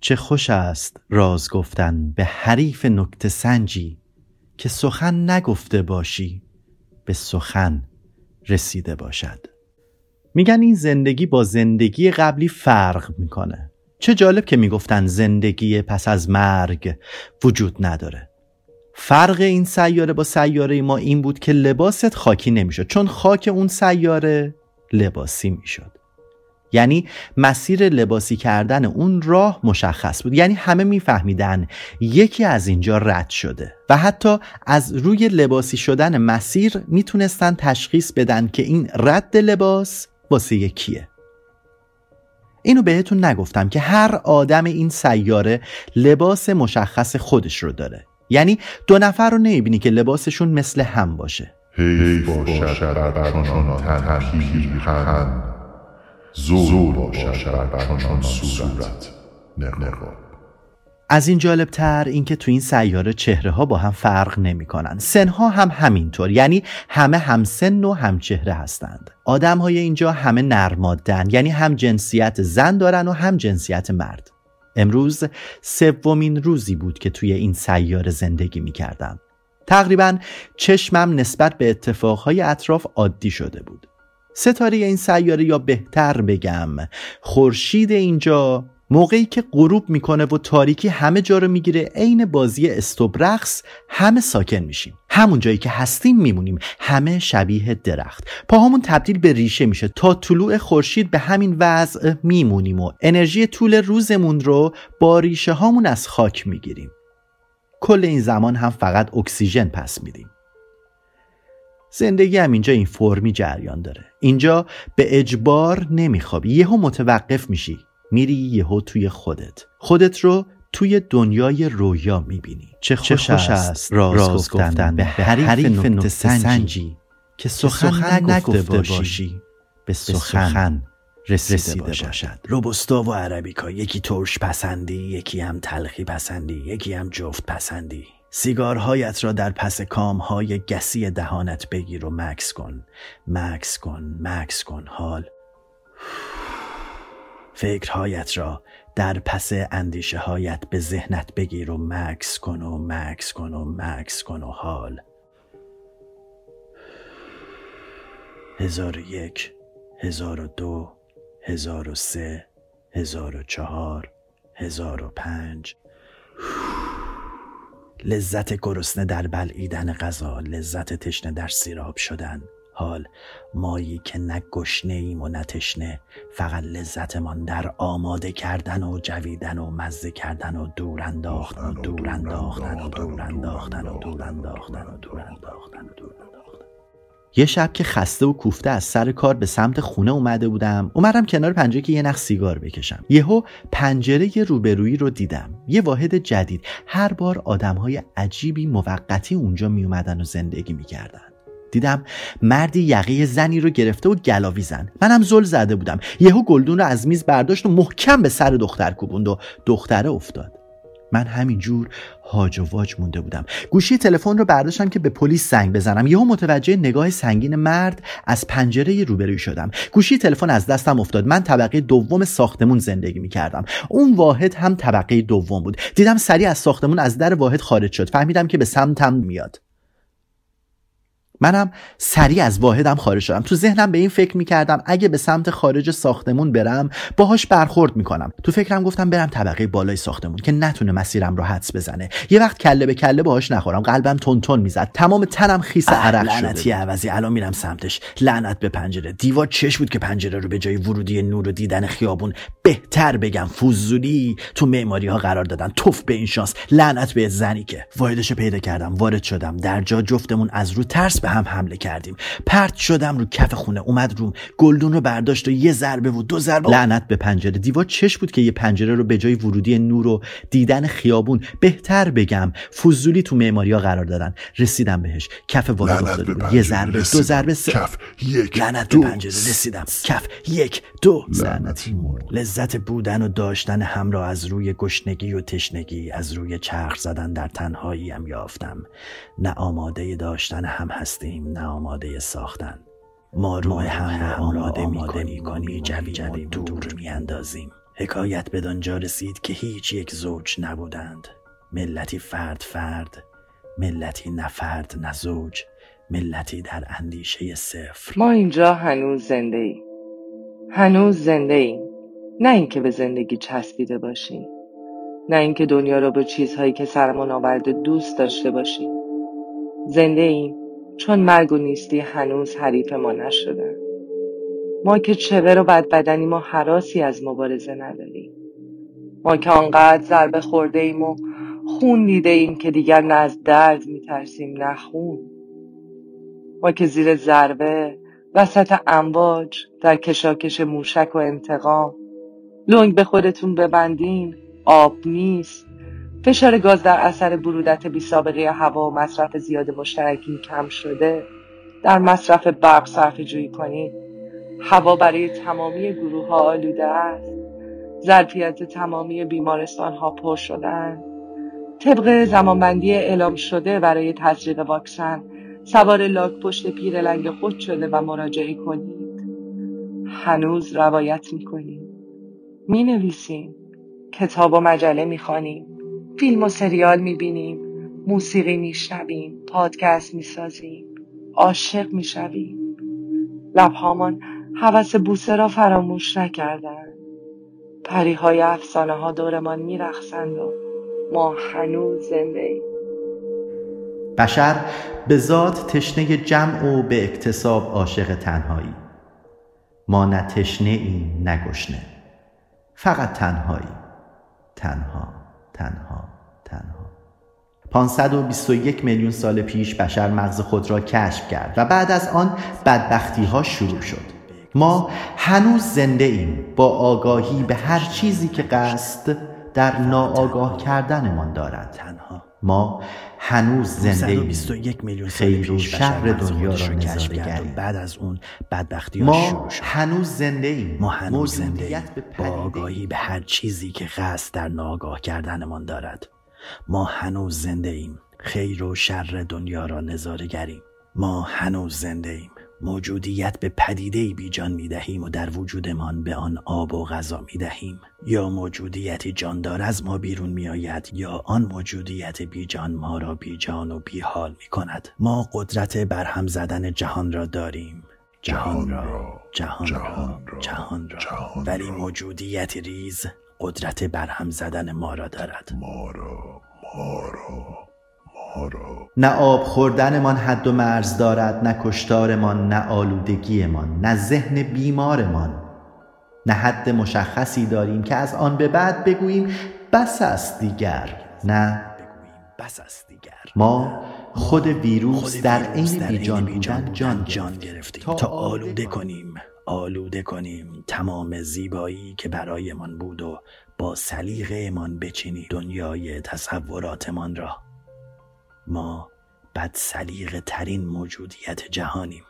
چه خوش است راز گفتن به حریف نکته سنجی که سخن نگفته باشی به سخن رسیده باشد. میگن این زندگی با زندگی قبلی فرق می‌کنه. چه جالب که می‌گفتن زندگی پس از مرگ وجود نداره. فرق این سیاره با سیاره ما این بود که لباست خاکی نمی‌شد چون خاک اون سیاره لباسی می‌شد. یعنی مسیر لباسی کردن اون راه مشخص بود. یعنی همه میفهمیدن یکی از اینجا رد شده و حتی از روی لباسی شدن مسیر می‌تونستن تشخیص بدن که این رد لباس واسه یکیه. اینو بهتون نگفتم که هر آدم این سیاره لباس مشخص خودش رو داره. یعنی دو نفر رو نمی‌بینی که لباسشون مثل هم باشه. حیف باشد بر چنان زور باشد بر چنان صورت. نقاب. از این جالب تر اینکه تو این سیاره چهره ها با هم فرق نمی کنن سن ها هم همینطور یعنی همه هم سن و هم چهره هستند. آدم های اینجا همه نرمادن یعنی هم جنسیت زن دارن و هم جنسیت مرد. امروز سومین روزی بود که توی این سیاره زندگی می کردم تقریبا چشمم نسبت به اتفاقهای اطراف عادی شده بود. ستاره این سیاره یا بهتر بگم خورشید اینجا موقعی که غروب می‌کنه و تاریکی همه جا رو می‌گیره عین بازی استوبرقص همه ساکن میشیم. همون جایی که هستیم میمونیم. همه شبیه درخت. پاهامون تبدیل به ریشه میشه. تا طلوع خورشید به همین وضع میمونیم و انرژی طول روزمون رو با ریشه هامون از خاک می‌گیریم. کل این زمان هم فقط اکسیژن پس میدیم. زندگی هم اینجا این فرمی جریان داره. اینجا به اجبار نمیخوابی. یهو متوقف میشی. میری یهو توی خودت. خودت رو توی دنیای رویا می‌بینی. چه خوش, است. راز, گفتن, به حریف نکته سنجی که سخن, نگفته باشی. به سخن رسیده, باشد. روبستا و عربیکا یکی ترش پسندی یکی هم تلخی پسندی یکی هم جفت پسندی. سیگارهایت را در پس کامهای گسی دهانت بگیر و مکس کن. مکس کن مکس کن حال. فکرهایت را در پس اندیشه هایت به ذهنت بگیر و مکس کن و مکس کن و مکس کن و حال. هزار و یک هزار و دو هزار و سه هزار و چهار هزار و پنج لذت گرسنه در بلعیدن غذا لذت تشنه در سیراب شدن حال مایی که نه گشنه ایم و نه تشنه فقط لذتمان در آماده کردن و جویدن و مزه کردن و دور انداختن و دور انداختن و دور انداختن و دور انداختن و دور انداختن و دور یه شب که خسته و کوفته از سر کار به سمت خونه اومده بودم اومدم کنار پنجره که یه نخ سیگار بکشم. یهو پنجره روبرویی رو دیدم. یه واحد جدید. هر بار آدمهای عجیبی موقتی اونجا می اومدن و زندگی می‌کردن. دیدم مردی یقه زنی رو گرفته و گلاوی زن. منم زل زده بودم. یهو گلدون رو از میز برداشت و محکم به سر دختر کوبوند و دختره افتاد. من همینجور هاج و واج مونده بودم. گوشی تلفن رو برداشتم که به پلیس زنگ بزنم. یهو متوجه نگاه سنگین مرد از پنجره روبروی شدم. گوشی تلفن از دستم افتاد. من طبقه دوم ساختمون زندگی می‌کردم. اون واحد هم طبقه دوم بود. دیدم سریع از ساختمون از در واحد خارج شد. فهمیدم که به سمتم میاد. منم سریع از واحدم خارج شدم. تو ذهنم به این فکر می‌کردم اگه به سمت خارج ساختمون برم باهاش برخورد می‌کنم. تو فکرم گفتم برم طبقه بالای ساختمون که نتونه مسیرم رو حدس بزنه. یه وقت کله به کله باهاش نخورم. قلبم تون تون می‌زد. تمام تنم خیس عرق شده لعنتی عوضی. الان میرم سمتش. لعنت به پنجره. دیوار چش بود که پنجره رو به جای ورودی نور و دیدن خیابون بهتر بگم. فوزولی تو معماری ها قرار دادن. توف به این شانس. لعنت به زنی که. واحدش پیدا کردم. وارد شدم. در جا جفتمون از رو ترس به هم حمله کردیم. پرت شدم رو کف خونه اومد روم. گلدون رو برداشت و یه ضربه و دو ضربه. لعنت به پنجره. دیوار چش بود که یه پنجره رو به جای ورودی نور و دیدن خیابون بهتر بگم فوزولی تو معماری ها قرار دادن. رسیدم بهش. کف واحد یه ضربه دو ضربه کف یک لعنت به پنجره. رسیدم. کف یک دو. لعنتی لذت بودن و داشتن هم را از روی گشنگی و تشنگی از روی چرخ زدن در تنهایی هم یافتم. نه آماده داشتن هم هستیم نه آماده ساختن. ما روی هم آماده می کنیم جویم و دور می اندازیم حکایت بدانجا رسید که هیچ یک زوج نبودند. ملتی فرد فرد ملتی نفرد نزوج ملتی در اندیشه صفر. ما اینجا هنوز زنده ایم هنوز زنده ایم نه اینکه به زندگی چسبیده باشیم. نه اینکه دنیا را به چیزهایی که سرمان آورده دوست داشته باشیم. زنده ایم چون مرگ و نیستی هنوز حریف ما نشدن ما که چور و بد بدنی ما حراسی از مبارزه نداریم. ما که آنقدر ضربه خورده ایم و خون دیده ایم که دیگر نه از درد میترسیم نه خون. ما که زیر ضربه وسط امواج در کشاکش موشک و انتقام لنگ به خودتون ببندین آب نیست. فشار گاز در اثر برودت بی سابقه هوا و مصرف زیاد مشترکین کم شده. در مصرف برق صرف جویی کنید هوا برای تمامی گروه ها آلوده است. ظرفیت تمامی بیمارستان ها پر شدن. طبق زمانبندی اعلام شده برای تزریق واکسن سوار لاک پشت پیر لنگ خود شده و مراجعه کنید. هنوز روایت می‌کنیم. می نویسیم کتاب و مجله می‌خوانیم. فیلم و سریال می‌بینیم موسیقی میشنویم پادکست می‌سازیم عاشق می‌شویم. لبهامان حوس بوسه را فراموش نکردند. پریهای افسانه ها دورمان میرخسند و ما هنوز زنده ایم بشر به ذات تشنه جمع و به اکتساب عاشق تنهایی. ما نه تشنه ایم نه گشنه. فقط تنهایی تنها. تنها تنها. 521 میلیون سال پیش بشر مغز خود را کشف کرد و بعد از آن بدبختی ها شروع شد. ما هنوز زنده ایم با آگاهی به هر چیزی که قصد در ناآگاه کردنمان دارد. تنها. ما هنوز زنده ایم. 121 میلیون خیر و شر دنیا را کشف کرد و. بعد از اون بدبختی ما شروع شد. هنوز زنده ایم. ما هنوز زنده ایم. به با آگاهی به هر چیزی که قصد در ناگاه کردنمان دارد. ما هنوز زنده ایم. خیر و شر دنیا را نظاره گریم ما هنوز زنده ایم. موجودیت به پدیده بی جان می دهیم و در وجودمان به آن آب و غذا می دهیم یا موجودیتی جاندار از ما بیرون می آید یا آن موجودیت بی جان ما را بی جان و بی حال می کند ما قدرت برهم زدن جهان را داریم. جهان را جهان را جهان را، را. ولی را. موجودیت ریز قدرت برهم زدن ما را دارد. ما را ما را نه آب خوردنمان حد و مرز دارد نه کشتارمان نه آلودگیمان نه ذهن بیمارمان. نه حد مشخصی داریم که از آن به بعد بگوییم بس است دیگر. نه بگوییم بس است دیگر. ما خود ویروس در عین بیجان بودن جان جان گرفتیم. تا آلوده کنیم. آلوده کنیم. تمام زیبایی که برایمان بود و با سلیقهمان بچینی دنیای تصوراتمان را. ما بد سلیقه ترین موجودیت جهانیم.